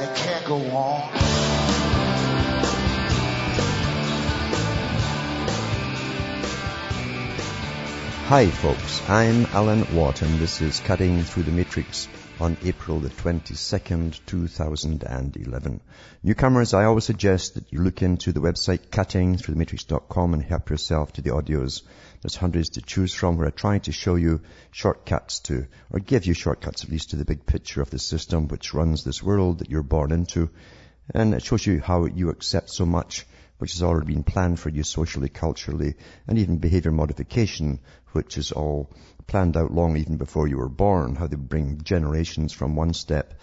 and it can't go on. Hi folks, I'm Alan and this is Cutting Through the Matrix on April the 22nd, 2011. Newcomers, I always suggest that you look into the website cuttingthroughthematrix.com and help yourself to the audios. There's hundreds to choose from where I try to show you shortcuts to, or give you shortcuts at least to the big picture of the system which runs this world that you're born into. And it shows you how you accept so much which has already been planned for you socially, culturally, and even behavior modification, which is all planned out long even before you were born, how they bring generations from one step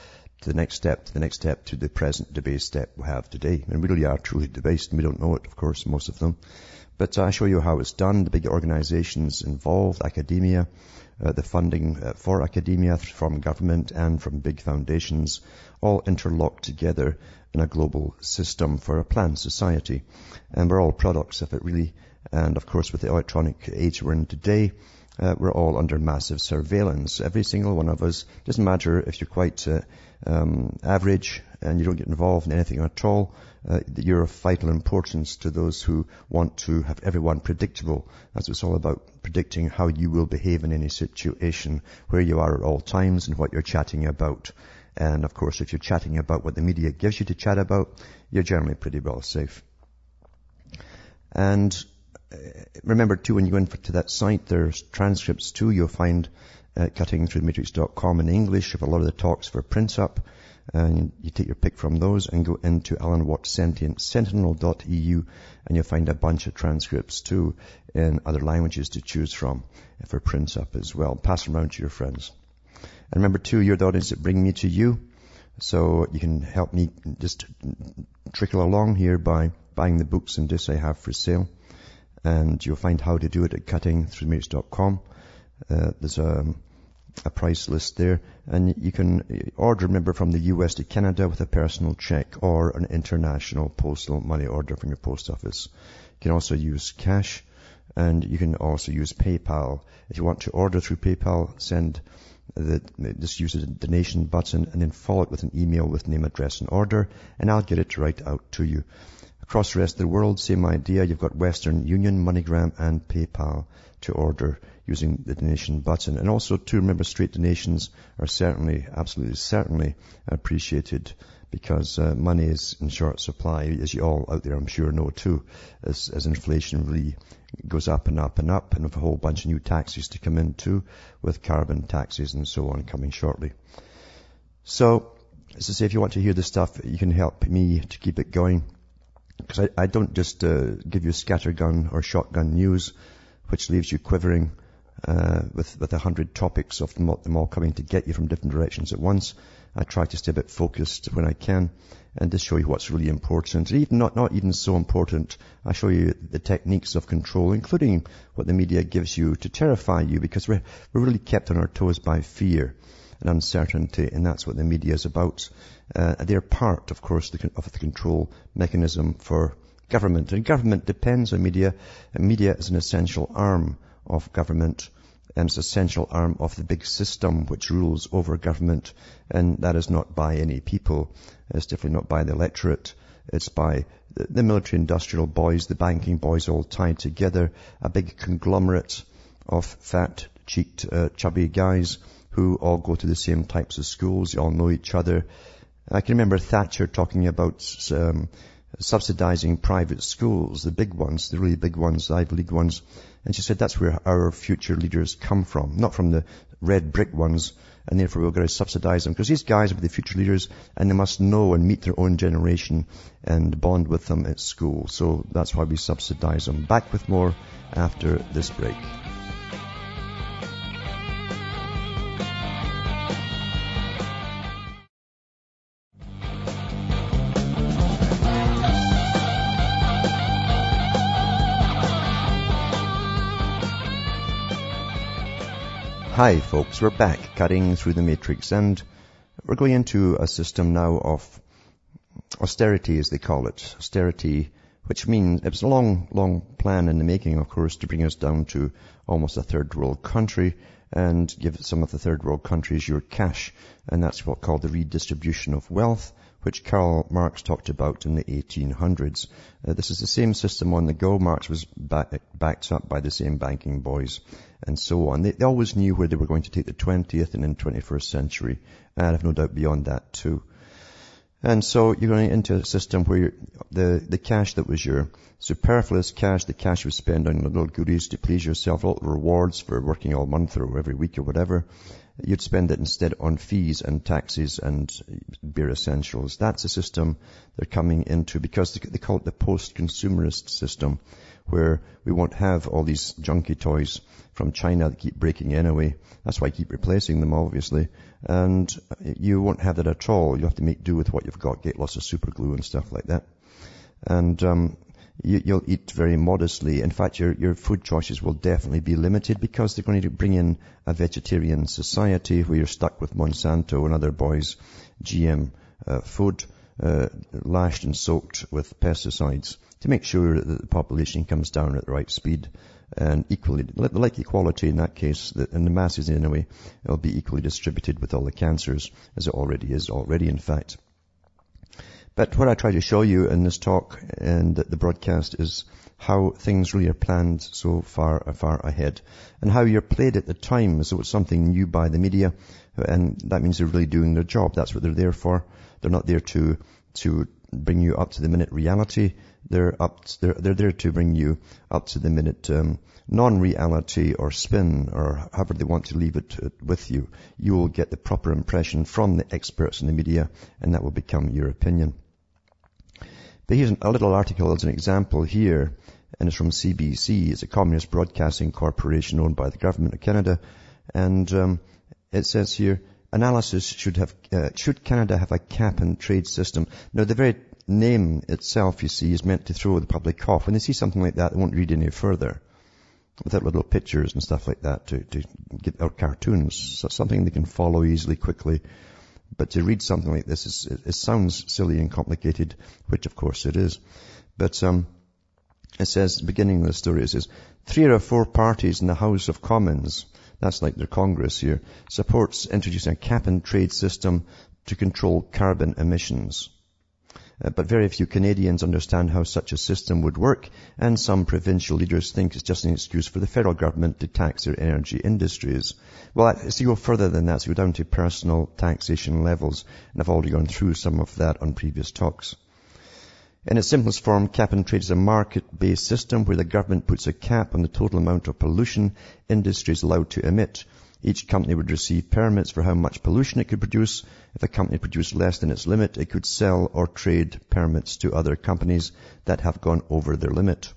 to the next step, to the next step, to the present debased step we have today. And we really are truly debased, and we don't know it, of course, most of them. But I show you how it's done, the big organizations involved, academia, uh, the funding uh, for academia from government and from big foundations, all interlocked together in a global system for a planned society. And we're all products of it really. And of course with the electronic age we're in today, uh, we're all under massive surveillance. Every single one of us, doesn't matter if you're quite uh, um, average and you don't get involved in anything at all, uh, you're of vital importance to those who want to have everyone predictable. That's what it's all about, predicting how you will behave in any situation, where you are at all times and what you're chatting about. And of course, if you're chatting about what the media gives you to chat about, you're generally pretty well safe. And remember too, when you go into that site, there's transcripts too. You'll find uh, cuttingthroughthematrix.com in English of a lot of the talks for print up. And you take your pick from those and go into Alan Watt Sentient Sentinel.eu and you'll find a bunch of transcripts too in other languages to choose from for print up as well. Pass them around to your friends. And remember too, you're the audience that bring me to you. So you can help me just trickle along here by buying the books and discs I have for sale. And you'll find how to do it at cuttingthroughthematrix.com. Uh, there's a, a price list there. And you can order, remember, from the US to Canada with a personal check or an international postal money order from your post office. You can also use cash and you can also use PayPal. If you want to order through PayPal, send the, just use the donation button and then follow it with an email with name, address and order and I'll get it right out to you. Across the rest of the world, same idea. You've got Western Union, MoneyGram and PayPal to order using the donation button. And also to remember straight donations are certainly, absolutely certainly appreciated because uh, money is in short supply, as you all out there I'm sure know too, as, as inflation really goes up and up and up and with a whole bunch of new taxes to come in too with carbon taxes and so on coming shortly. So, as I say, if you want to hear this stuff, you can help me to keep it going. Because I, I, don't just uh, give you scattergun or shotgun news, which leaves you quivering uh, with with a hundred topics of them all, them all coming to get you from different directions at once. I try to stay a bit focused when I can and just show you what's really important. Even not, not even so important, I show you the techniques of control, including what the media gives you to terrify you because we're, we're really kept on our toes by fear and uncertainty and that's what the media is about. Uh, they're part, of course, of the control mechanism for government. And government depends on media and media is an essential arm of government and it's an essential arm of the big system which rules over government. And that is not by any people. It's definitely not by the electorate. It's by the military industrial boys, the banking boys all tied together, a big conglomerate of fat, cheeked, uh, chubby guys who all go to the same types of schools. They all know each other. I can remember Thatcher talking about um, subsidizing private schools, the big ones, the really big ones, the Ivy League ones. And she said that's where our future leaders come from, not from the red brick ones, and therefore we're going to subsidize them. Because these guys be the future leaders, and they must know and meet their own generation and bond with them at school. So that's why we subsidize them. Back with more after this break. Hi folks, we're back cutting through the matrix and we're going into a system now of austerity as they call it. Austerity, which means it's a long, long plan in the making of course to bring us down to almost a third world country and give some of the third world countries your cash and that's what called the redistribution of wealth which Karl Marx talked about in the 1800s. Uh, this is the same system on the go. Marx was back, backed up by the same banking boys and so on. They, they, always knew where they were going to take the 20th and then 21st century. And I have no doubt beyond that too. And so you're going into a system where the, the cash that was your superfluous cash, the cash you spend on little goodies to please yourself, little rewards for working all month or every week or whatever, you'd spend it instead on fees and taxes and bare essentials. That's a system they're coming into because they call it the post-consumerist system where we won't have all these junky toys from China that keep breaking anyway. That's why I keep replacing them obviously. And you won't have that at all. You have to make do with what you've got, get lots of super glue and stuff like that. And um, you, will eat very modestly. In fact, your, your food choices will definitely be limited because they're going to bring in a vegetarian society where you're stuck with Monsanto and other boys' GM uh, food, uh, lashed and soaked with pesticides to make sure that the population comes down at the right speed and equally, like equality in that case, in the masses anyway, it'll be equally distributed with all the cancers as it already is already in fact. But what I try to show you in this talk and the broadcast is how things really are planned so far, far ahead and how you're played at the time So it's something new by the media. And that means they're really doing their job. That's what they're there for. They're not there to, to bring you up to the minute reality. They're up, they're, they're there to bring you up to the minute, um, non-reality or spin or however they want to leave it with you. You will get the proper impression from the experts in the media and that will become your opinion. But here's a little article as an example here, and it's from CBC. It's a communist broadcasting corporation owned by the government of Canada. And um, it says here, analysis should have, uh, should Canada have a cap and trade system? Now the very name itself, you see, is meant to throw the public off. When they see something like that, they won't read any further without little pictures and stuff like that to, to get out cartoons. So something they can follow easily, quickly. But to read something like this, is, it, it, sounds silly and complicated, which of course it is. But um, it says, beginning of the story, it says, three or four parties in the House of Commons, that's like their Congress here, supports introducing a cap and trade system to control carbon emissions. Uh, but very few Canadians understand how such a system would work, and some provincial leaders think it's just an excuse for the federal government to tax their energy industries. Well, to go further than that, so go down to personal taxation levels, and I've already gone through some of that on previous talks. In its simplest form, cap and trade is a market-based system where the government puts a cap on the total amount of pollution industry is allowed to emit. Each company would receive permits for how much pollution it could produce. If a company produced less than its limit, it could sell or trade permits to other companies that have gone over their limit.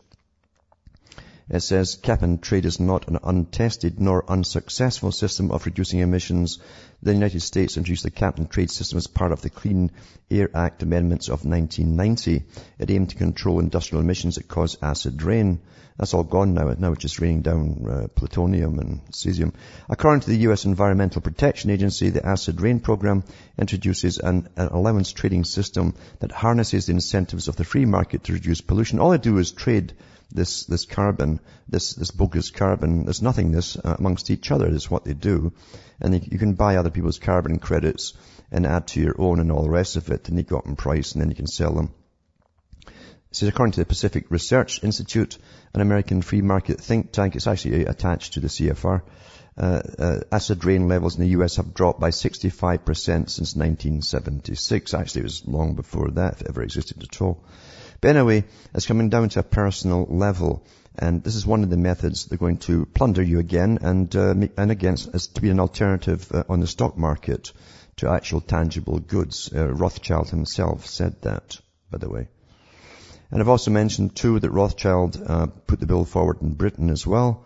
It says cap and trade is not an untested nor unsuccessful system of reducing emissions. The United States introduced the cap and trade system as part of the Clean Air Act amendments of 1990. It aimed to control industrial emissions that cause acid rain. That's all gone now. Now it's just raining down uh, plutonium and cesium. According to the U.S. Environmental Protection Agency, the acid rain program introduces an, an, allowance trading system that harnesses the incentives of the free market to reduce pollution. All they do is trade this, this carbon, this, this bogus carbon. There's nothingness uh, amongst each other is what they do. And you, you can buy other people's carbon credits and add to your own and all the rest of it and you got them price and then you can sell them. This is according to the Pacific Research Institute, an American free market think tank. It's actually attached to the CFR. Uh, uh, acid rain levels in the US have dropped by 65% since 1976. Actually, it was long before that, if it ever existed at all. But anyway, it's coming down to a personal level. And this is one of the methods they're going to plunder you again and, uh, and against as to be an alternative uh, on the stock market to actual tangible goods. Uh, Rothschild himself said that, by the way. And I've also mentioned too that Rothschild uh, put the bill forward in Britain as well.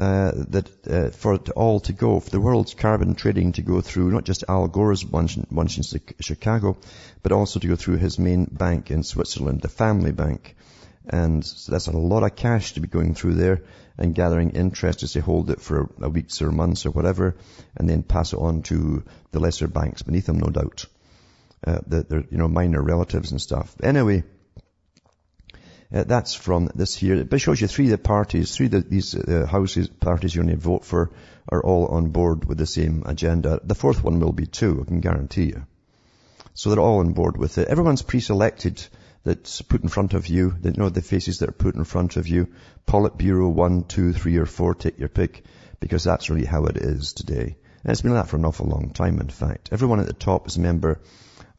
Uh, that uh, for it all to go, for the world's carbon trading to go through not just Al Gore's bunch, in Chicago, but also to go through his main bank in Switzerland, the Family Bank. And so that's a lot of cash to be going through there and gathering interest as they hold it for a weeks or months or whatever, and then pass it on to the lesser banks beneath them, no doubt. Uh, they're, you know, minor relatives and stuff. Anyway, uh, that's from this here. It shows you three of the parties, three of the, these uh, houses, parties you're going to vote for are all on board with the same agenda. The fourth one will be too, I can guarantee you. So they're all on board with it. Everyone's pre-selected that's put in front of you. They know the faces that are put in front of you. Politburo one, two, three, or four, take your pick, because that's really how it is today. And it's been like that for an awful long time, in fact. Everyone at the top is a member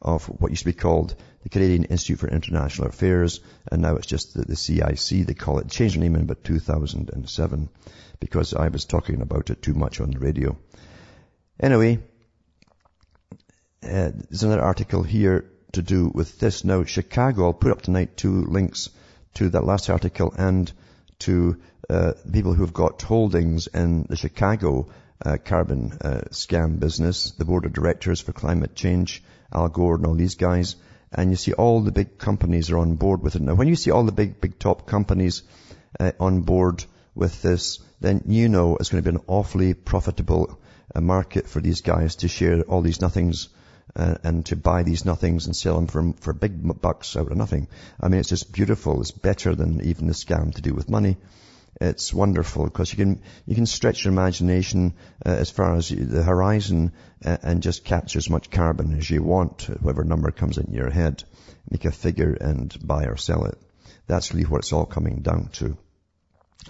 of what used to be called the Canadian Institute for International Affairs, and now it's just the, the CIC, they call it. Changed their name in about 2007, because I was talking about it too much on the radio. Anyway, uh, there's another article here to do with this. Now, Chicago, I'll put up tonight two links to that last article and to uh, people who've got holdings in the Chicago uh, carbon uh, scam business, the board of directors for climate change, Al Gore and all these guys. And you see all the big companies are on board with it. Now, when you see all the big, big top companies uh, on board with this, then you know it's going to be an awfully profitable uh, market for these guys to share all these nothings uh, and to buy these nothings and sell them for, for big bucks out of nothing. I mean, it's just beautiful. It's better than even the scam to do with money. It's wonderful because you can, you can stretch your imagination uh, as far as the horizon uh, and just capture as much carbon as you want, whatever number comes into your head. Make a figure and buy or sell it. That's really what it's all coming down to.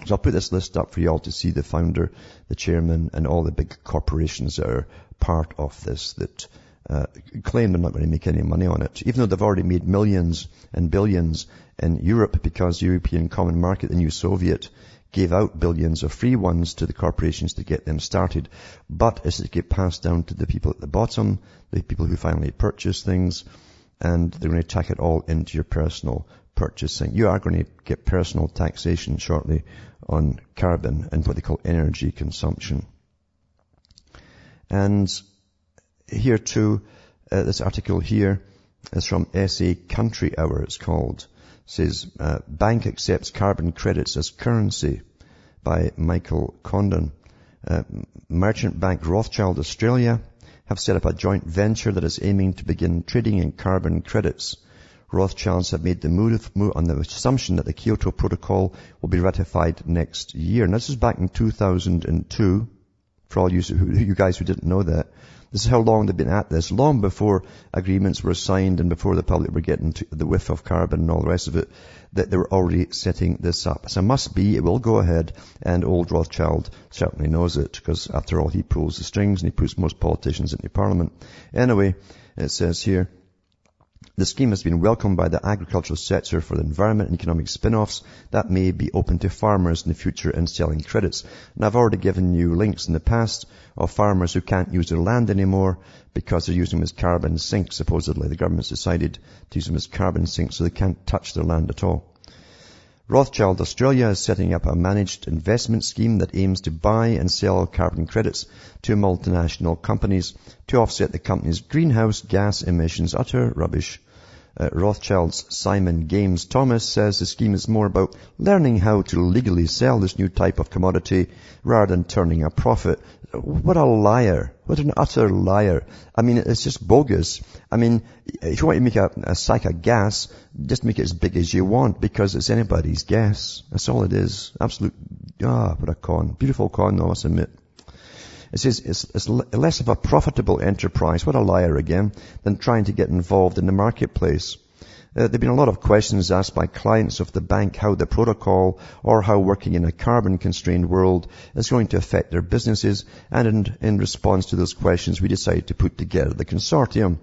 So I'll put this list up for you all to see the founder, the chairman, and all the big corporations that are part of this that uh, claim they're not going to make any money on it, even though they've already made millions and billions in Europe because the European Common Market, the new Soviet, gave out billions of free ones to the corporations to get them started. But as it get passed down to the people at the bottom, the people who finally purchase things, and they're going to tack it all into your personal purchasing. You are going to get personal taxation shortly on carbon and what they call energy consumption. And here too, uh, this article here is from SA Country Hour, it's called. Says, uh, bank accepts carbon credits as currency by Michael Condon. Uh, merchant bank Rothschild Australia have set up a joint venture that is aiming to begin trading in carbon credits. Rothschilds have made the move on the assumption that the Kyoto Protocol will be ratified next year. And this is back in 2002. For all you, you guys who didn't know that, this is how long they've been at this, long before agreements were signed and before the public were getting the whiff of carbon and all the rest of it, that they were already setting this up. So it must be, it will go ahead, and old Rothschild certainly knows it, because after all, he pulls the strings and he puts most politicians into parliament. Anyway, it says here, the scheme has been welcomed by the agricultural sector for the environment and economic spin-offs that may be open to farmers in the future in selling credits. And I've already given you links in the past of farmers who can't use their land anymore because they're using them as carbon sinks, supposedly. The government's decided to use them as carbon sinks so they can't touch their land at all. Rothschild Australia is setting up a managed investment scheme that aims to buy and sell carbon credits to multinational companies to offset the company's greenhouse gas emissions. Utter rubbish. Uh, Rothschild's Simon Games Thomas says the scheme is more about learning how to legally sell this new type of commodity rather than turning a profit. What a liar. What an utter liar. I mean, it's just bogus. I mean, if you want to make a, a sack of gas, just make it as big as you want because it's anybody's guess. That's all it is. Absolute, ah, what a con. Beautiful con, I must admit. It says it's, it's less of a profitable enterprise, what a liar again, than trying to get involved in the marketplace. Uh, there have been a lot of questions asked by clients of the bank how the protocol or how working in a carbon constrained world is going to affect their businesses and in, in response to those questions we decided to put together the consortium.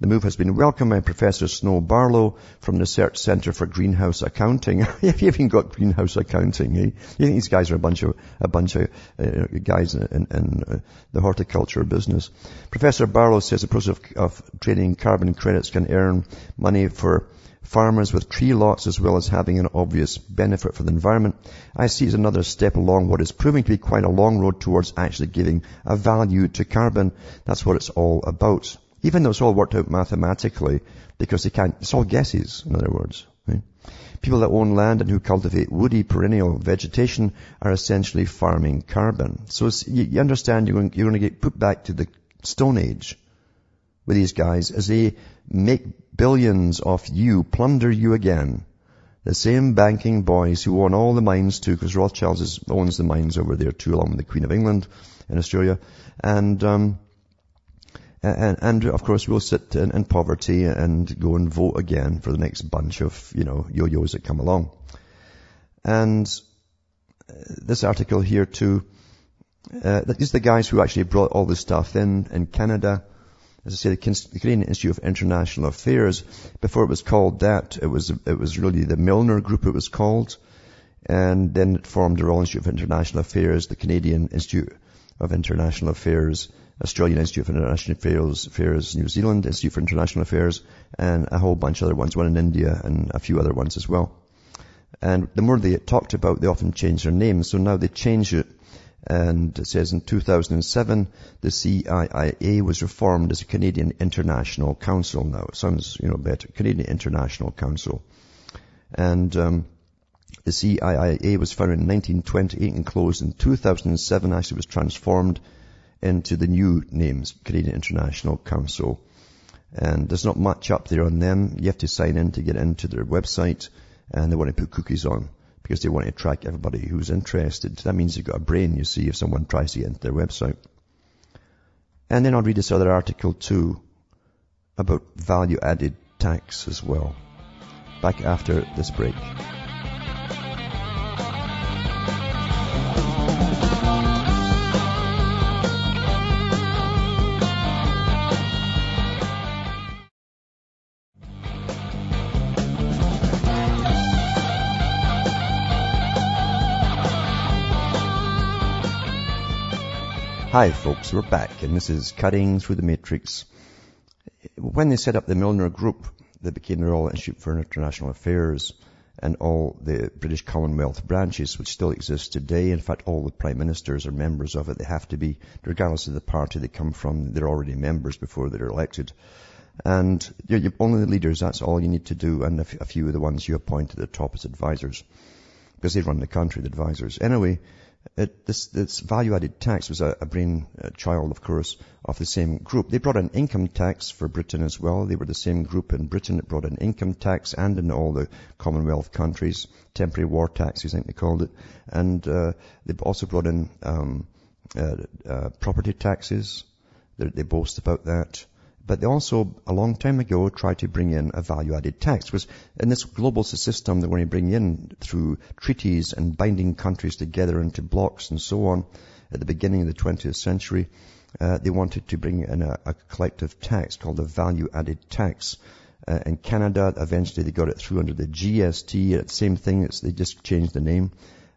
The move has been welcomed by Professor Snow Barlow from the Search Centre for Greenhouse Accounting. Have you even got greenhouse accounting? Eh? You think these guys are a bunch of a bunch of uh, guys in, in uh, the horticulture business? Professor Barlow says the process of, of trading carbon credits can earn money for farmers with tree lots as well as having an obvious benefit for the environment. I see as another step along what is proving to be quite a long road towards actually giving a value to carbon. That's what it's all about. Even though it's all worked out mathematically, because they can't, it's all guesses, in other words. People that own land and who cultivate woody perennial vegetation are essentially farming carbon. So you understand you're going, you're going to get put back to the Stone Age with these guys as they make billions off you, plunder you again. The same banking boys who own all the mines too, because Rothschilds owns the mines over there too, along with the Queen of England in Australia. And, um, and, and, of course we'll sit in, in, poverty and go and vote again for the next bunch of, you know, yo-yos that come along. And uh, this article here too, uh, these are the guys who actually brought all this stuff in, in Canada. As I say, the Canadian Institute of International Affairs, before it was called that, it was, it was really the Milner Group it was called. And then it formed the Royal Institute of International Affairs, the Canadian Institute of International Affairs, Australian Institute for International Affairs, Affairs, New Zealand Institute for International Affairs, and a whole bunch of other ones, one in India and a few other ones as well. And the more they talked about, they often changed their names. So now they change it. And it says in 2007, the CIA was reformed as a Canadian International Council now. It sounds, you know, better. Canadian International Council. And, um, the CIA was founded in 1928 and closed in 2007. Actually was transformed into the new names, Canadian International Council. And there's not much up there on them. You have to sign in to get into their website and they want to put cookies on because they want to attract everybody who's interested. That means you've got a brain, you see, if someone tries to get into their website. And then I'll read this other article too about value added tax as well. Back after this break. Hi folks, we're back and this is Cutting Through the Matrix. When they set up the Milner Group, they became the Royal Institute for International Affairs and all the British Commonwealth branches, which still exist today. In fact, all the prime ministers are members of it. They have to be, regardless of the party they come from, they're already members before they're elected. And you're, only the leaders, that's all you need to do, and a, few of the ones you appoint to the top as advisors. Because they run the country, the advisors. Anyway, it, this, this value-added tax was a, a brain uh, of course, of the same group. They brought in income tax for Britain as well. They were the same group in Britain that brought in income tax and in all the Commonwealth countries, temporary war taxes, I think they called it. And uh, they also brought in um, uh, uh property taxes. They, they boast about that. But they also, a long time ago, tried to bring in a value-added tax. Because in this global system that going to bring in through treaties and binding countries together into blocks and so on, at the beginning of the 20th century, uh, they wanted to bring in a, a collective tax called a value-added tax. Uh, in Canada, eventually they got it through under the GST. It's the same thing. It's, they just changed the name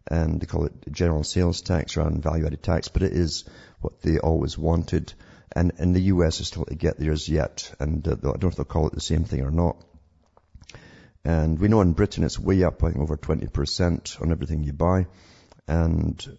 and they call it general sales tax rather than value-added tax, but it is what they always wanted. And in the US, is still to get theirs yet. And uh, I don't know if they'll call it the same thing or not. And we know in Britain it's way up, I think, over 20% on everything you buy. And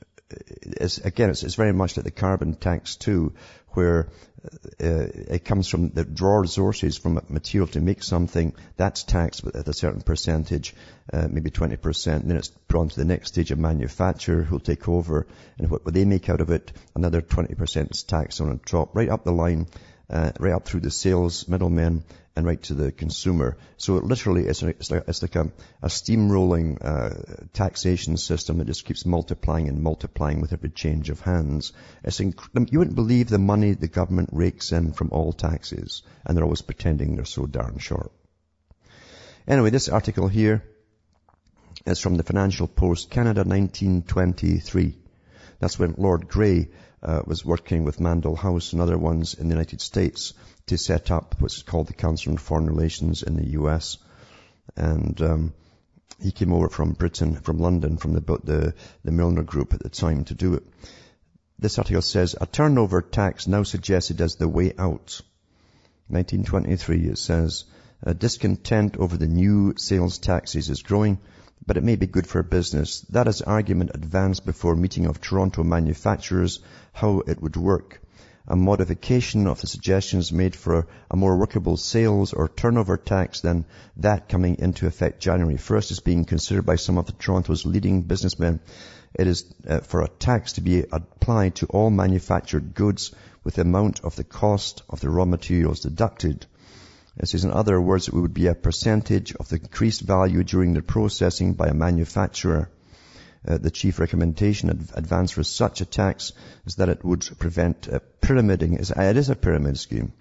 it's, again, it's, it's very much like the carbon tax too, where uh, it comes from the raw resources from material to make something. That's taxed at a certain percentage, uh, maybe 20%. And then it's brought to the next stage of manufacture who'll take over. And what, what they make out of it, another 20% is taxed on a drop right up the line, uh, right up through the sales middlemen and right to the consumer. So it literally it's, it's like, it's like a, a steamrolling uh, taxation system that just keeps multiplying and multiplying with every change of hands. It's inc- you wouldn't believe the money the government rakes in from all taxes, and they're always pretending they're so darn short. Anyway, this article here is from the Financial Post, Canada, 1923. That's when Lord Grey uh, was working with Mandell House and other ones in the United States to set up what's called the Council on Foreign Relations in the US. And um, he came over from Britain, from London, from the, the, the Milner Group at the time to do it. This article says, a turnover tax now suggested as the way out. 1923, it says, discontent over the new sales taxes is growing, but it may be good for business. That is argument advanced before meeting of Toronto manufacturers how it would work. a modification of the suggestions made for a more workable sales or turnover tax than that coming into effect January 1st is being considered by some of the Toronto's leading businessmen. It is uh, for a tax to be applied to all manufactured goods with the amount of the cost of the raw materials deducted. It says, in other words, it would be a percentage of the increased value during the processing by a manufacturer. Uh, the chief recommendation advanced for such a tax is that it would prevent uh, pyramiding. It is a pyramid scheme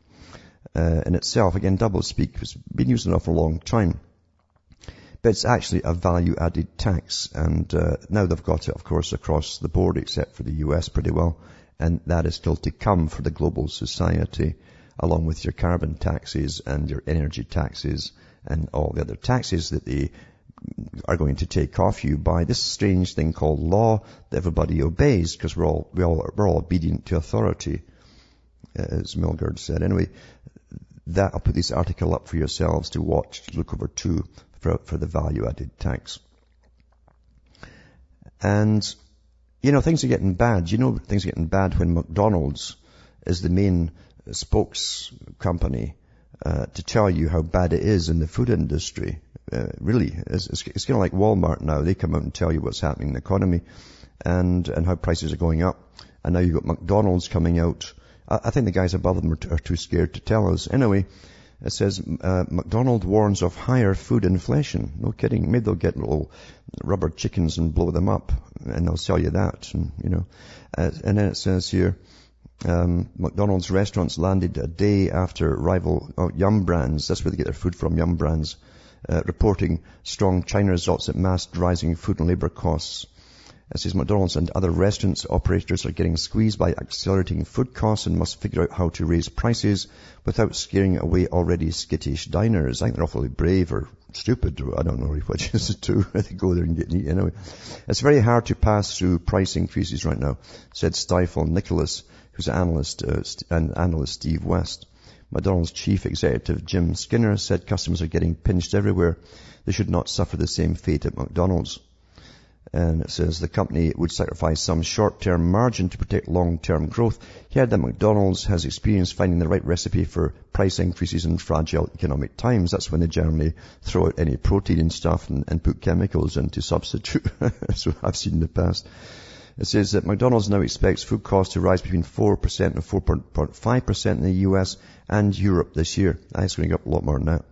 uh, in itself. Again, double speak. It's been used enough for a long time. But it's actually a value-added tax. And uh, now they've got it, of course, across the board, except for the US pretty well. And that is still to come for the global society, along with your carbon taxes and your energy taxes and all the other taxes that they are going to take off you by this strange thing called law that everybody obeys because we're all, we all, we're all obedient to authority, uh, as Milgard said. Anyway, that, I'll put this article up for yourselves to watch, look over too, for, for the value added tax. And, you know, things are getting bad. You know, things are getting bad when McDonald's is the main spokes company uh, to tell you how bad it is in the food industry uh, really, it's, it's, it's kind of like Walmart now. They come out and tell you what's happening in the economy and, and how prices are going up. And now you've got McDonald's coming out. I, I think the guys above them are, are, too scared to tell us. Anyway, it says, uh, McDonald warns of higher food inflation. No kidding. Maybe they'll get little rubber chickens and blow them up and they'll sell you that. And, you know, uh, and then it says here, um, McDonald's restaurants landed a day after rival oh, Yum Brands. That's where they get their food from, Yum Brands uh, reporting strong China results that masked rising food and labor costs. As says McDonald's and other restaurants operators are getting squeezed by accelerating food costs and must figure out how to raise prices without scaring away already skittish diners. I think they're awfully brave or stupid. I don't know which is the two. they go there and get eat anyway. It's very hard to pass through price increases right now, said Stifel Nicolaus, who's an analyst, uh, and analyst Steve West. McDonald's chief executive Jim Skinner said customers are getting pinched everywhere. They should not suffer the same fate at McDonald's. And it says the company would sacrifice some short-term margin to protect long-term growth. He added that McDonald's has experience finding the right recipe for price increases in fragile economic times. That's when they generally throw out any protein and stuff and, and put chemicals in to substitute. so I've seen in the past. It says that McDonald's now expects food costs to rise between 4% and 4.5% in the US and Europe this year. That's going to up a lot more than that.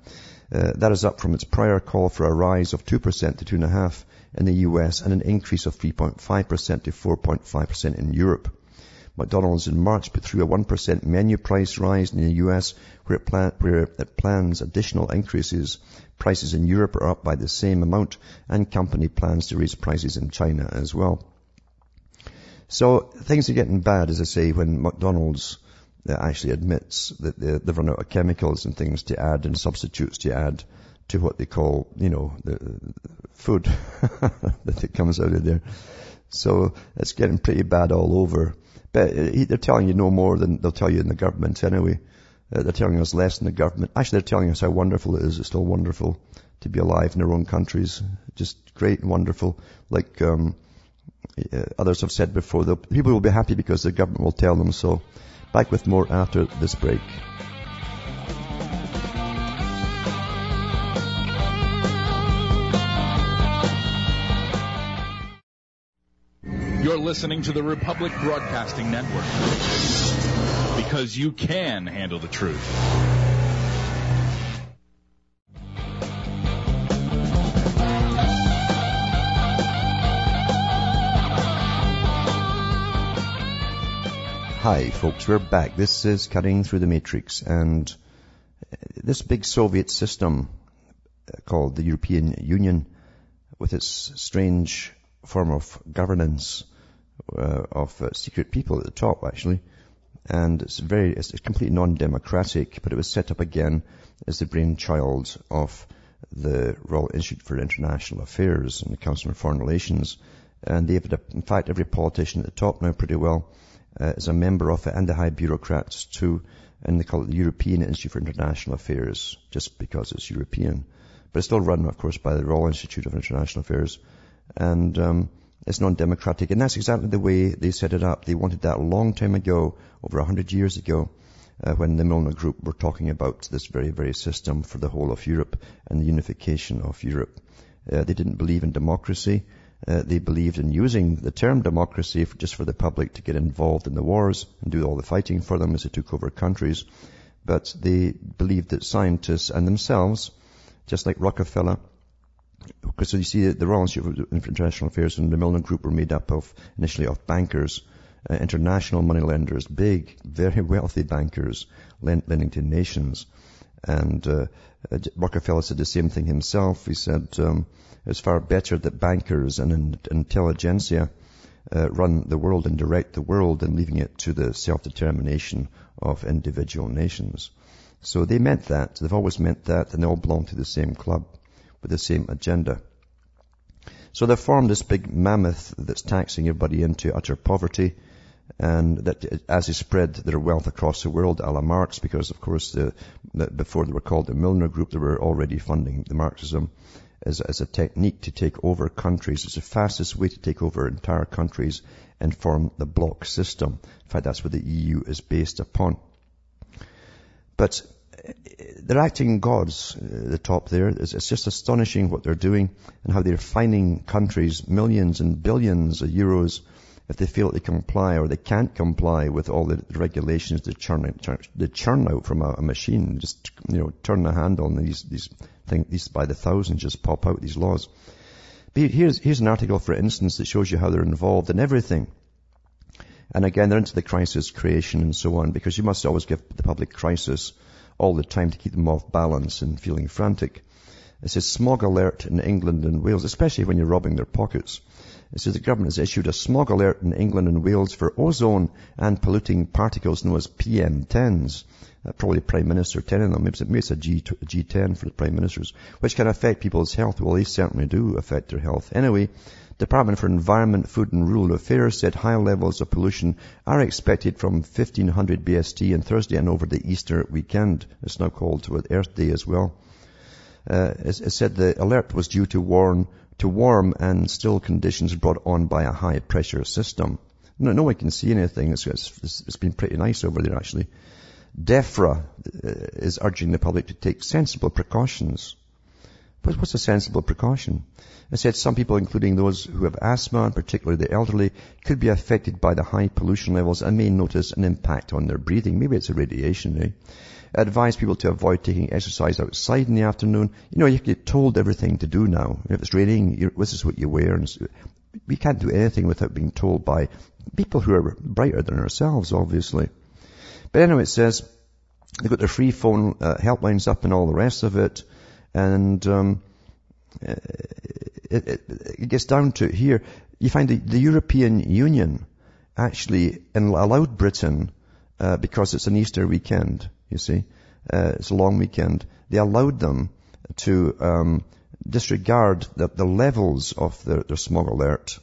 Uh, that is up from its prior call for a rise of 2% to 2.5 in the US and an increase of 3.5% to 4.5% in Europe. McDonald's in March put through a 1% menu price rise in the US where it, plan, where it plans additional increases. Prices in Europe are up by the same amount and company plans to raise prices in China as well. So things are getting bad, as I say, when McDonald's uh, actually admits that they've run out of chemicals and things to add and substitutes to add to what they call, you know, the food that comes out of there. So it's getting pretty bad all over. But uh, they're telling you no more than they'll tell you in the government anyway. Uh, they're telling us less than the government. Actually, they're telling us how wonderful it is. It's still wonderful to be alive in their own countries. Just great and wonderful. Like, um, Uh, others have said before, the people will be happy because the government will tell them so. Back with more after this break. You're listening to the Republic Broadcasting Network because you can handle the truth. Hi folks, we're back. This is Cutting Through the Matrix and this big Soviet system called the European Union with its strange form of governance uh, of uh, secret people at the top actually and it's very, it's completely non-democratic but it was set up again as the brainchild of the Royal Institute for International Affairs and the Council on Foreign Relations and they've, in fact, every politician at the top now pretty well uh, is a member of it and the high bureaucrats too. And they call it the European Institute for International Affairs just because it's European. But it's still run, of course, by the Royal Institute of International Affairs. And um, It's non-democratic. And that's exactly the way they set it up. They wanted that a long time ago, over a hundred years ago, uh, when the Milner Group were talking about this very, very system for the whole of Europe and the unification of Europe. Uh, they didn't believe in democracy. Uh, they believed in using the term democracy for, just for the public to get involved in the wars and do all the fighting for them as they took over countries. But they believed that scientists and themselves, just like Rockefeller, because you see the Royal Institute of International Affairs and the Milner Group were made up of initially of bankers, uh, international money lenders, big, very wealthy bankers lending to nations. And uh, uh, Rockefeller said the same thing himself. He said um, it's far better that bankers and intelligentsia uh, run the world and direct the world than leaving it to the self-determination of individual nations. So they meant that. They've always meant that, and they all belong to the same club with the same agenda. So they formed this big mammoth that's taxing everybody into utter poverty and that as they spread their wealth across the world, a la Marx, because of course the, the, before they were called the Milner Group, they were already funding the Marxism as, as a technique to take over countries. It's the fastest way to take over entire countries and form the block system. In fact, that's what the EU is based upon. But they're acting gods, uh, the top there. It's, it's, just astonishing what they're doing and how they're fining countries millions and billions of euros if they feel they comply or they can't comply with all the regulations they churn churn, they churn out from a, a, machine. Just, you know, turn the handle on these, these things, these by the thousands just pop out these laws. But here's, here's an article, for instance, that shows you how they're involved in everything. And again, they're into the crisis creation and so on because you must always give the public crisis all the time to keep them off balance and feeling frantic. It says smog alert in England and Wales, especially when you're robbing their pockets. It says the government has issued a smog alert in England and Wales for ozone and polluting particles known as PM10s. Uh, probably Prime Minister 10 of them. Maybe it's a G, G10 for the Prime Ministers, which can affect people's health. Well, they certainly do affect their health. Anyway, Department for Environment, Food and Rural Affairs said high levels of pollution are expected from 1500 BST on Thursday and over the Easter weekend. It's now called Earth Day as well. Uh, it, it said the alert was due to warn to warm and still conditions brought on by a high pressure system. No, no one can see anything. It's, it's, it's been pretty nice over there actually. DEFRA uh, is urging the public to take sensible precautions. But what's a sensible precaution? It said some people, including those who have asthma, and particularly the elderly, could be affected by the high pollution levels and may notice an impact on their breathing. Maybe it's a radiation, eh? Advise people to avoid taking exercise outside in the afternoon. You know, you get told everything to do now. If it's raining, this is what you wear. And we can't do anything without being told by people who are brighter than ourselves, obviously. But anyway, it says they've got their free phone uh, helplines up and all the rest of it. And um, it, it, it gets down to here. You find the, the European Union actually allowed Britain, uh, because it's an Easter weekend, you see, uh, it's a long weekend, they allowed them to um, disregard the, the, levels of their, their smog alert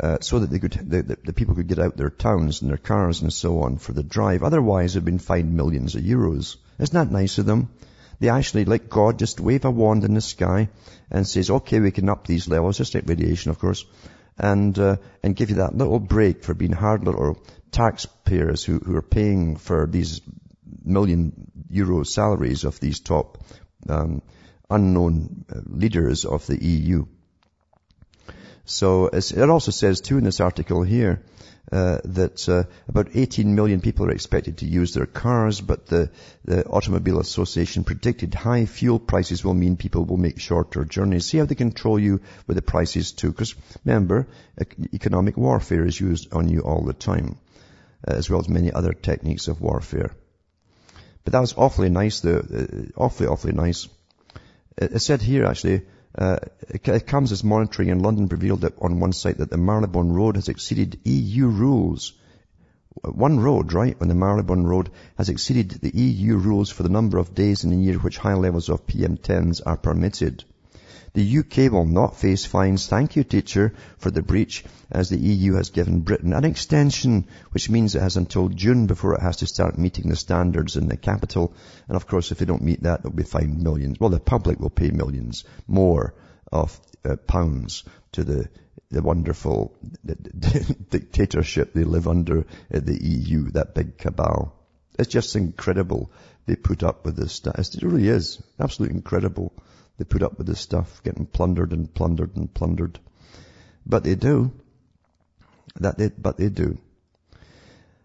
uh, so that they could, the, the, the, people could get out their towns and their cars and so on for the drive. Otherwise, they've been fined millions of euros. Isn't that nice of them? They actually, like God, just wave a wand in the sky and says, okay, we can up these levels, just like radiation, of course, and, uh, and give you that little break for being hard little taxpayers who, who are paying for these million euro salaries of these top um, unknown uh, leaders of the EU. So it also says too in this article here uh, that uh, about 18 million people are expected to use their cars, but the, the Automobile Association predicted high fuel prices will mean people will make shorter journeys. See how they control you with the prices too, because remember, economic warfare is used on you all the time, uh, as well as many other techniques of warfare. But that was awfully nice, though, uh, awfully, awfully nice. It said here actually, uh, it comes as monitoring in London revealed that on one site that the Marylebone Road has exceeded EU rules. One road, right, on the Marylebone Road has exceeded the EU rules for the number of days in a year which high levels of PM10s are permitted. The UK will not face fines, thank you teacher, for the breach as the EU has given Britain an extension, which means it has until June before it has to start meeting the standards in the capital. And of course, if they don't meet that, they'll be fined millions. Well, the public will pay millions more of uh, pounds to the the wonderful dictatorship they live under at the EU, that big cabal. It's just incredible they put up with this. It really is absolutely incredible. They put up with this stuff, getting plundered and plundered and plundered. But they do. That they, but they do.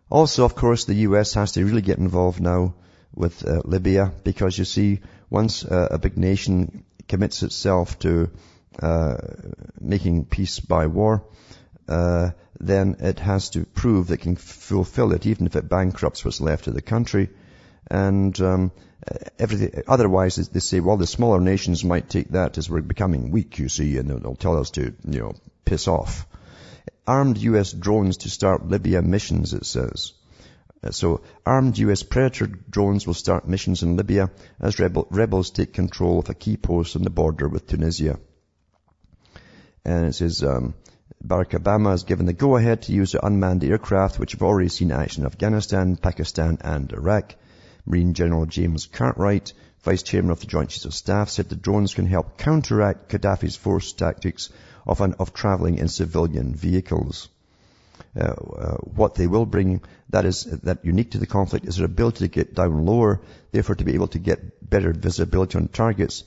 Also, of course, the US has to really get involved now with uh, Libya because you see, once uh, a big nation commits itself to uh, making peace by war, uh, then it has to prove it can fulfill it, even if it bankrupts what's left of the country. And um, everything. Otherwise, they say, well, the smaller nations might take that as we're becoming weak, you see, and they'll tell us to, you know, piss off. Armed U.S. drones to start Libya missions, it says. Uh, so armed US Predator drones will start missions in Libya as rebel, rebels take control of a key post on the border with Tunisia. And it says, um, Barack Obama has given the go-ahead to use the unmanned aircraft which have already seen action in Afghanistan, Pakistan and Iraq. Marine General James Cartwright, Vice Chairman of the Joint Chiefs of Staff, said the drones can help counteract Gaddafi's force tactics of, an, of traveling in civilian vehicles. Uh, uh, what they will bring that is that unique to the conflict is their ability to get down lower, therefore to be able to get better visibility on targets,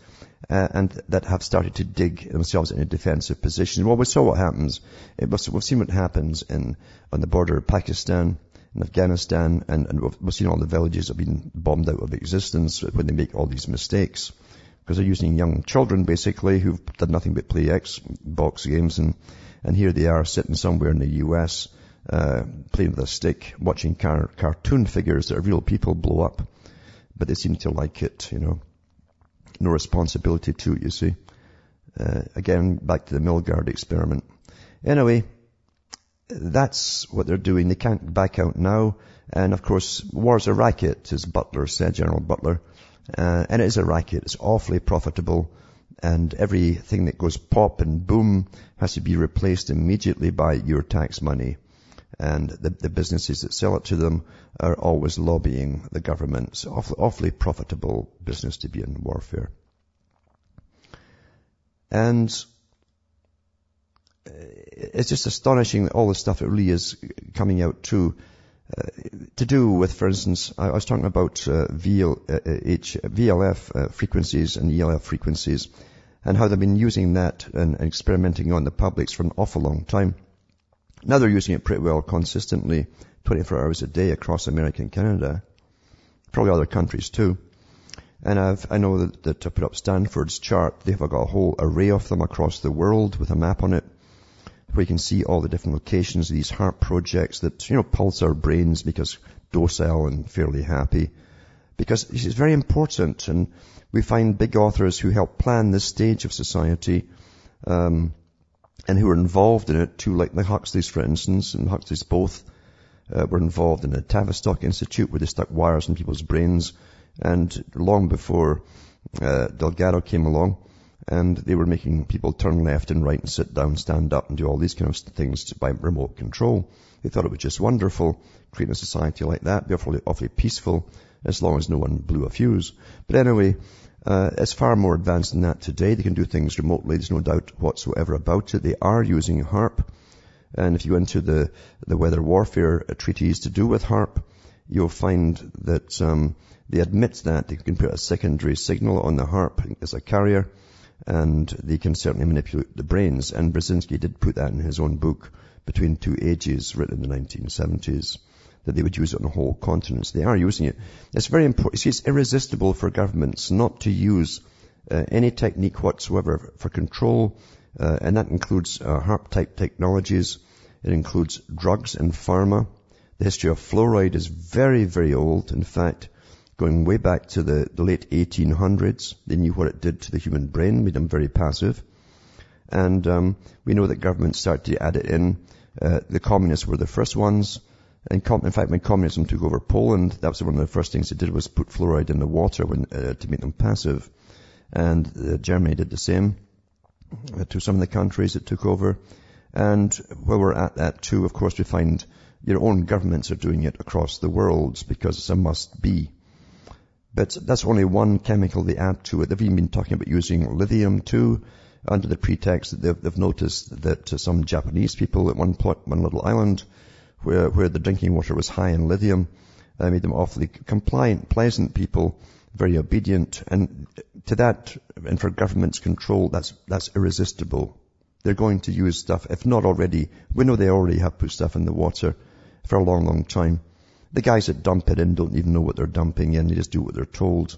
uh, and that have started to dig themselves in a defensive position. Well, we saw what happens. Was, we've seen what happens in on the border of Pakistan and Afghanistan, and, and we've, we've seen all the villages have been bombed out of existence when they make all these mistakes because they're using young children basically who've done nothing but play Xbox games and and here they are sitting somewhere in the US, uh, playing with a stick, watching car- cartoon figures that are real people blow up. But they seem to like it, you know. No responsibility to it, you see. Uh, again, back to the Milgram experiment. Anyway, that's what they're doing. They can't back out now. And of course, war's a racket, as Butler said, General Butler. Uh, and it is a racket. It's awfully profitable and everything that goes pop and boom has to be replaced immediately by your tax money. And the, the businesses that sell it to them are always lobbying the government. It's awfully, awfully profitable business to be in warfare. And it's just astonishing all the stuff that really is coming out too uh, to do with, for instance, I, I was talking about uh, VL, uh, H, VLF uh, frequencies and ELF frequencies and how they've been using that and, and experimenting on the publics for an awful long time. Now they're using it pretty well consistently, 24 hours a day across America and Canada, probably other countries too. And I've, I know that, that to put up Stanford's chart, they've got a whole array of them across the world with a map on it, where you can see all the different locations of these HAARP projects that, you know, pulse our brains because docile and fairly happy. Because it's very important and we find big authors who help plan this stage of society, um, and who are involved in it too, like the Huxleys, for instance, and Huxleys both uh, were involved in the Tavistock Institute where they stuck wires in people's brains, and long before uh, Delgado came along, and they were making people turn left and right and sit down, stand up, and do all these kind of things by remote control. They thought it was just wonderful, creating a society like that, be awfully, awfully peaceful, as long as no one blew a fuse. But anyway, uh, it's far more advanced than that today. They can do things remotely. There's no doubt whatsoever about it. They are using HAARP. And if you go into the, the weather warfare treaties to do with HAARP, you'll find that um, they admit that they can put a secondary signal on the HAARP as a carrier, and they can certainly manipulate the brains. And Brzezinski did put that in his own book, Between Two Ages, written in the 1970s that they would use it on whole continents. They are using it. It's very important. See, it's irresistible for governments not to use uh, any technique whatsoever for control, uh, and that includes uh, HAARP-type technologies. It includes drugs and pharma. The history of fluoride is very, very old. In fact, going way back to the, the late 1800s, they knew what it did to the human brain, made them very passive. And um, we know that governments started to add it in. Uh, the communists were the first ones. And in fact, when communism took over Poland, that was one of the first things they did was put fluoride in the water when, uh, to make them passive. And uh, Germany did the same uh, to some of the countries it took over. And while we're at that too, of course, we find your own governments are doing it across the world because it's a must be. But that's only one chemical they add to it. They've even been talking about using lithium too, under the pretext that they've, they've noticed that some Japanese people at one, point, one little island where, where the drinking water was high in lithium, uh, made them awfully compliant, pleasant people, very obedient. And to that, and for government's control, that's, that's irresistible. They're going to use stuff, if not already, we know they already have put stuff in the water for a long, long time. The guys that dump it in don't even know what they're dumping in, they just do what they're told.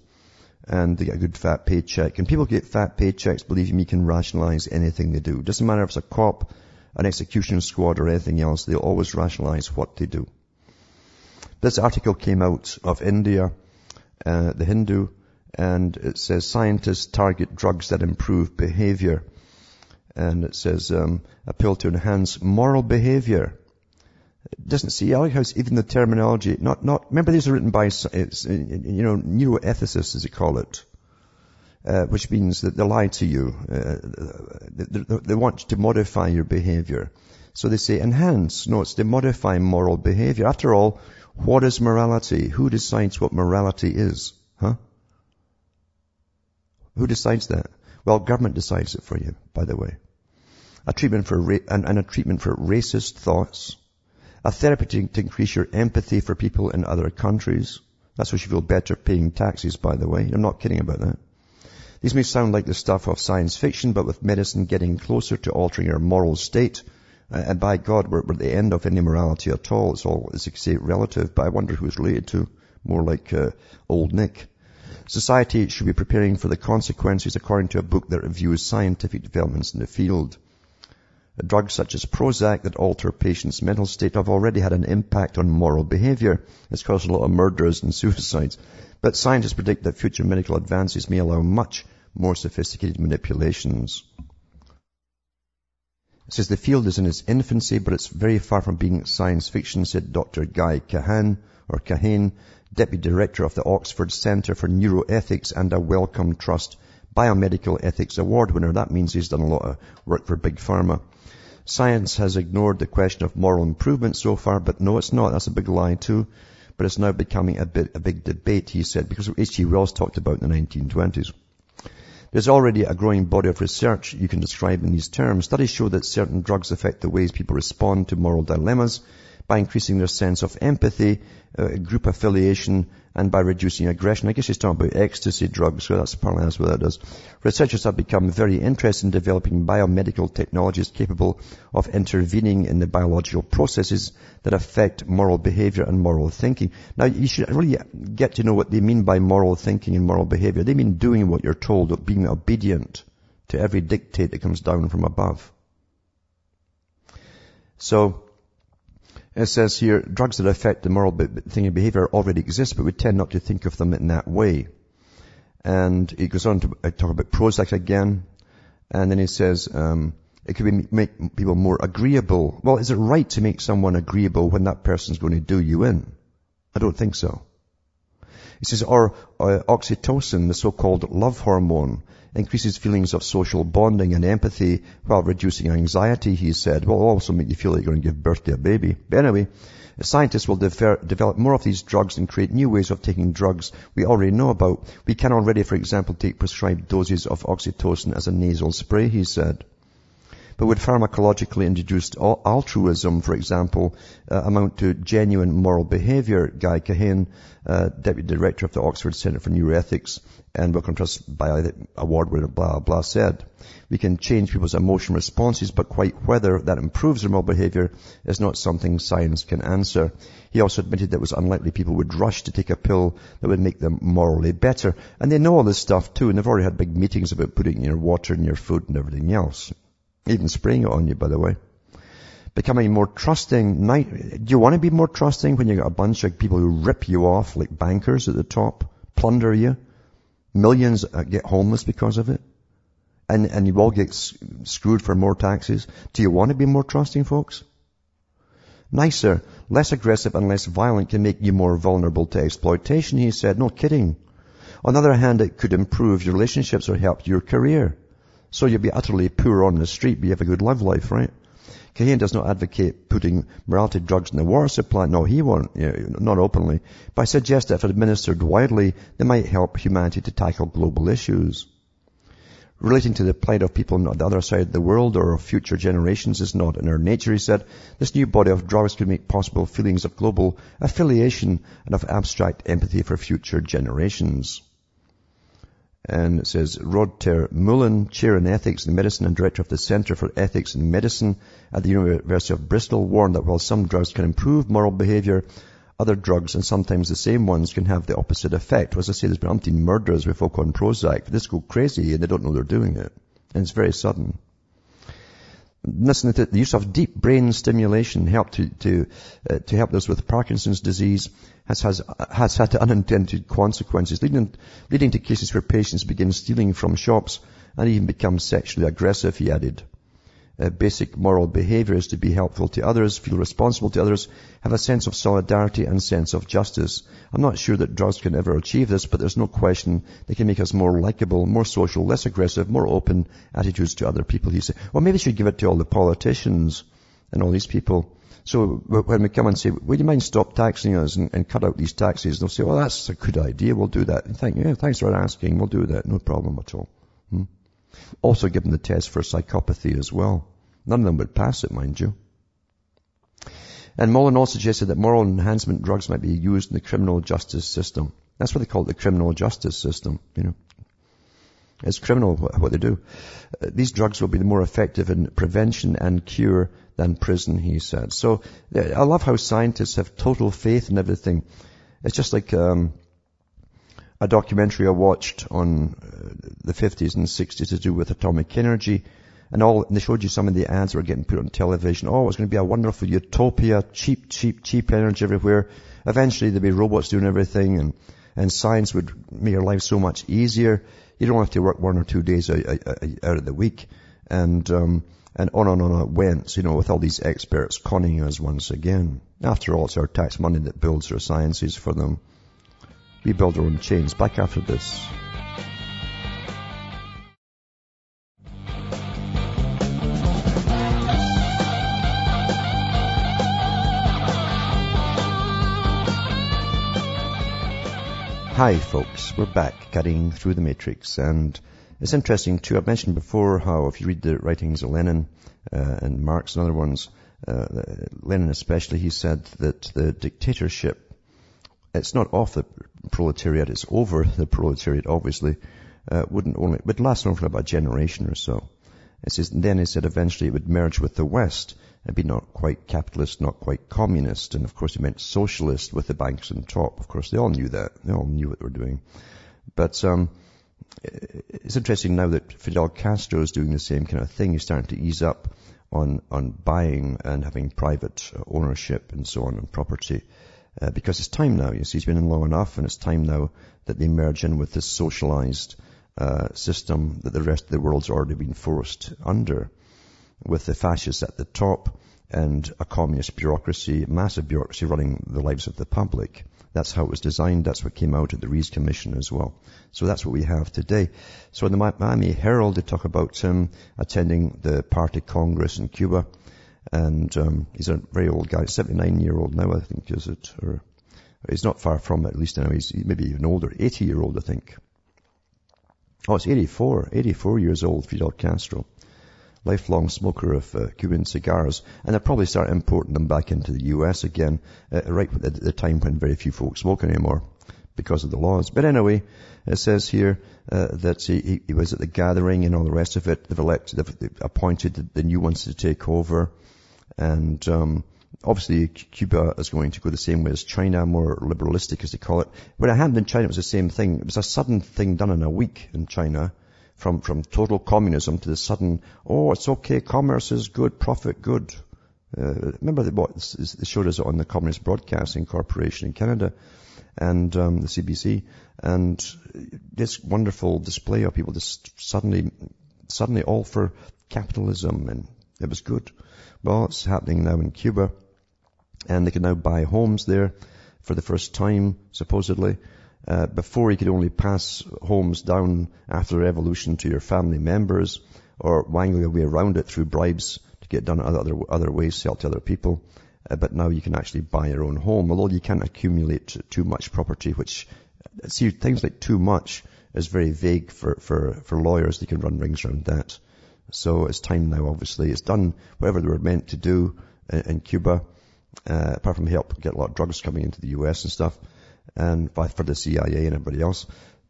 And they get a good fat paycheck. And people get fat paychecks, believe me, can rationalize anything they do. Doesn't matter if it's a cop, an execution squad or anything else, they'll always rationalize what they do. This article came out of India, uh, the Hindu, and it says scientists target drugs that improve behavior. And it says um, a pill to enhance moral behavior. Doesn't see, I like how even the terminology, not, not, remember these are written by, you know, neuroethicists as they call it. Uh, which means that they lie to you. Uh, they, they, want to modify your behavior. So they say enhance. No, it's to modify moral behavior. After all, what is morality? Who decides what morality is? Huh? Who decides that? Well, government decides it for you, by the way. A treatment for, and, and a treatment for racist thoughts. A therapy to, to increase your empathy for people in other countries. That's what you feel better paying taxes, by the way. I'm not kidding about that. These may sound like the stuff of science fiction, but with medicine getting closer to altering our moral state, uh, and by God, we're, we're, at the end of any morality at all. It's all, as you say, relative, but I wonder who it's related to. More like uh, old Nick. Society should be preparing for the consequences according to a book that reviews scientific developments in the field. Drugs such as Prozac that alter patients' mental state have already had an impact on moral behavior. It's caused a lot of murders and suicides. But scientists predict that future medical advances may allow much more sophisticated manipulations. It says the field is in its infancy, but it's very far from being science fiction, said Dr. Guy Kahan, or Kahane, Deputy Director of the Oxford Centre for Neuroethics and a Wellcome Trust Biomedical Ethics Award winner. That means he's done a lot of work for Big Pharma. Science has ignored the question of moral improvement so far, but no, it's not. That's a big lie too. But it's now becoming a bit, a big debate, he said, because H.G. Wells talked about in the 1920s. There's already a growing body of research you can describe in these terms. Studies show that certain drugs affect the ways people respond to moral dilemmas by increasing their sense of empathy, uh, group affiliation, and by reducing aggression. I guess he's talking about ecstasy drugs, so that's apparently that's what that does. Researchers have become very interested in developing biomedical technologies capable of intervening in the biological processes that affect moral behavior and moral thinking. Now, you should really get to know what they mean by moral thinking and moral behavior. They mean doing what you're told, being obedient to every dictate that comes down from above. So, it says here, drugs that affect the moral thing and behavior already exist, but we tend not to think of them in that way. And he goes on to uh, talk about Prozac again, and then he says, um, it could be make people more agreeable. Well, is it right to make someone agreeable when that person's going to do you in? I don't think so. He says, or uh, oxytocin, the so-called love hormone, increases feelings of social bonding and empathy while reducing anxiety, he said. Will also make you feel like you're going to give birth to a baby. But anyway, scientists will defer, develop more of these drugs and create new ways of taking drugs we already know about. We can already, for example, take prescribed doses of oxytocin as a nasal spray, he said. But would pharmacologically induced altruism, for example, uh, amount to genuine moral behavior? Guy Kahane, uh, Deputy Director of the Oxford Centre for Neuroethics and Wellcome Trust by award winner, blah, blah, said. We can change people's emotion responses, but quite whether that improves their moral behavior is not something science can answer. He also admitted that it was unlikely people would rush to take a pill that would make them morally better. And they know all this stuff too, and they've already had big meetings about putting in your water and your food and everything else. Even spraying it on you, by the way. Becoming more trusting. Do you want to be more trusting when you've got a bunch of people who rip you off like bankers at the top, plunder you? Millions uh, get homeless because of it? And, and you all get screwed for more taxes? Do you want to be more trusting, folks? Nicer, less aggressive and less violent can make you more vulnerable to exploitation, he said. No kidding. On the other hand, it could improve your relationships or help your career. So you'd be utterly poor on the street, but you have a good love life, right? Kahane does not advocate putting morality drugs in the war supply. No, he won't, you know, not openly. But I suggest that if administered widely, they might help humanity to tackle global issues. Relating to the plight of people on the other side of the world or of future generations is not in our nature, he said. This new body of drugs could make possible feelings of global affiliation and of abstract empathy for future generations. And it says, Rod Ter Meulen, Chair in Ethics and Medicine and Director of the Center for Ethics and Medicine at the University of Bristol, warned that while some drugs can improve moral behavior, other drugs, and sometimes the same ones, can have the opposite effect. As I say, there's been umpteen murders with folk on Prozac. This go crazy and they don't know they're doing it. And it's very sudden. To the use of deep brain stimulation help to, to, uh, to help those with Parkinson's disease has, has, has had unintended consequences, leading, leading to cases where patients begin stealing from shops and even become sexually aggressive, he added uh, basic moral behavior is to be helpful to others, feel responsible to others, have a sense of solidarity and sense of justice. I'm not sure that drugs can ever achieve this, but there's no question they can make us more likable, more social, less aggressive, more open attitudes to other people. He said, well, maybe we should give it to all the politicians and all these people. So when we come and say, would you mind stop taxing us and, and cut out these taxes? They'll say, well, that's a good idea. We'll do that. And thank, yeah, thanks for asking. We'll do that. No problem at all. Hmm? Also given the test for psychopathy as well. None of them would pass it, mind you. And also suggested that moral enhancement drugs might be used in the criminal justice system. That's what they call it, the criminal justice system, you know. It's criminal what they do. Uh, these drugs will be more effective in prevention and cure than prison, he said. So I love how scientists have total faith in everything. It's just like um, a documentary I watched on uh, the 50s and 60s to do with atomic energy. And all, and they showed you some of the ads that were getting put on television. Oh, it's going to be a wonderful utopia, cheap, cheap, cheap energy everywhere. Eventually there'd be robots doing everything and, and science would make your life so much easier. You don't have to work one or two days out, out of the week. And, um, and on and on it went, you know, with all these experts conning us once again. After all, it's our tax money that builds our sciences for them. We build our own chains. Back after this. Hi folks, we're back cutting through the matrix and it's interesting too, I've mentioned before how if you read the writings of Lenin uh, and Marx and other ones, uh, Lenin especially, he said that the dictatorship it's not off the proletariat, is over the proletariat, obviously, uh, wouldn't only, would last only for about a generation or so. It says, then he said eventually it would merge with the West and be not quite capitalist, not quite communist. And of course he meant socialist with the banks on top. Of course they all knew that. They all knew what they were doing. But, um, it's interesting now that Fidel Castro is doing the same kind of thing. He's starting to ease up on, on buying and having private ownership and so on and property. Uh, because it's time now. You see, he's been in long enough, and it's time now that they merge in with this socialized uh, system that the rest of the world's already been forced under, with the fascists at the top and a communist bureaucracy, massive bureaucracy running the lives of the public. That's how it was designed. That's what came out at the Reece Commission as well. So that's what we have today. So in the Miami Herald, they talk about him attending the party congress in Cuba and um, he's a very old guy, 79 year old now, I think, is it? Or he's not far from it, at least now. He's maybe even older, 80 year old, I think. Oh, it's 84, 84 years old, Fidel Castro. Lifelong smoker of uh, Cuban cigars. And they'll probably start importing them back into the US again, uh, right at the time when very few folks smoke anymore because of the laws. But anyway, it says here uh, that he, he, was at the gathering and all the rest of it. They've elected, they've appointed the new ones to take over. And um, obviously Cuba is going to go the same way as China, more liberalistic as they call it. When it happened in China, it was the same thing. It was a sudden thing done in a week in China, from, from total communism to the sudden, oh, it's okay, commerce is good, profit good. Uh, remember they, bought, they showed us on the Communist Broadcasting Corporation in Canada and um, the CBC, and this wonderful display of people just suddenly, suddenly all for capitalism, and it was good. Well, it's happening now in Cuba, and they can now buy homes there for the first time, supposedly. Uh, before you could only pass homes down after revolution to your family members or wangle your way around it through bribes to get done other, other ways, sell to other people. Uh, but now you can actually buy your own home, although you can't accumulate too much property, which, see, things like too much is very vague for, for, for lawyers. They can run rings around that. So it's time now, obviously. It's done whatever they were meant to do in, in Cuba, uh, apart from help get a lot of drugs coming into the US and stuff, and for the CIA and everybody else.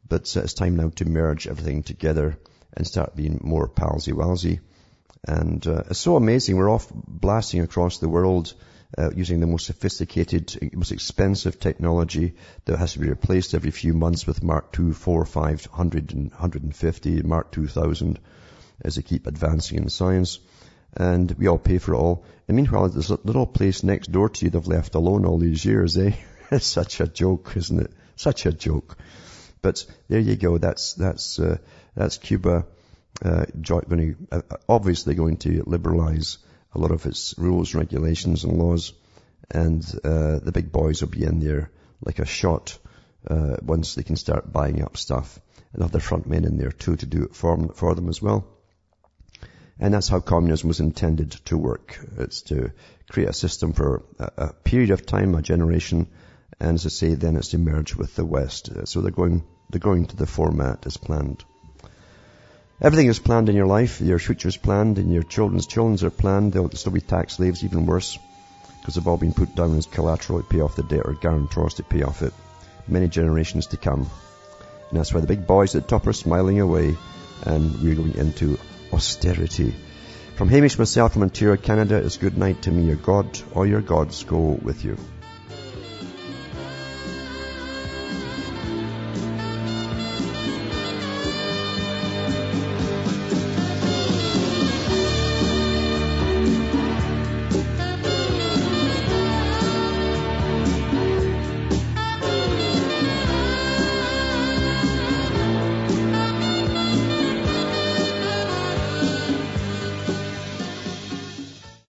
But it's time now to merge everything together and start being more palsy-walsy. And uh, it's so amazing. We're off blasting across the world uh, using the most sophisticated, most expensive technology that has to be replaced every few months with Mark II, 4, 5, 100, and 150, Mark 2000 as they keep advancing in science. And we all pay for it all. And meanwhile, a little place next door to you they've left alone all these years, eh? it's such a joke, isn't it? Such a joke. But there you go. That's, that's, uh, that's Cuba, uh, going to, uh, obviously going to liberalize a lot of its rules, regulations and laws. And, uh, the big boys will be in there like a shot, uh, once they can start buying up stuff and have their front men in there too to do it for, for them as well. And that's how communism was intended to work. It's to create a system for a, a period of time, a generation, and as I say, then it's to merge with the West. So they're going they're going to the format as planned. Everything is planned in your life. Your future is planned and your children's children's are planned. They'll still be tax slaves, even worse, because they've all been put down as collateral to pay off the debt or guarantors to pay off it. Many generations to come. And that's why the big boys at the top are smiling away and we're going into austerity. From Hamish myself from Ontario, Canada, it's good night to me, your God, or your gods go with you.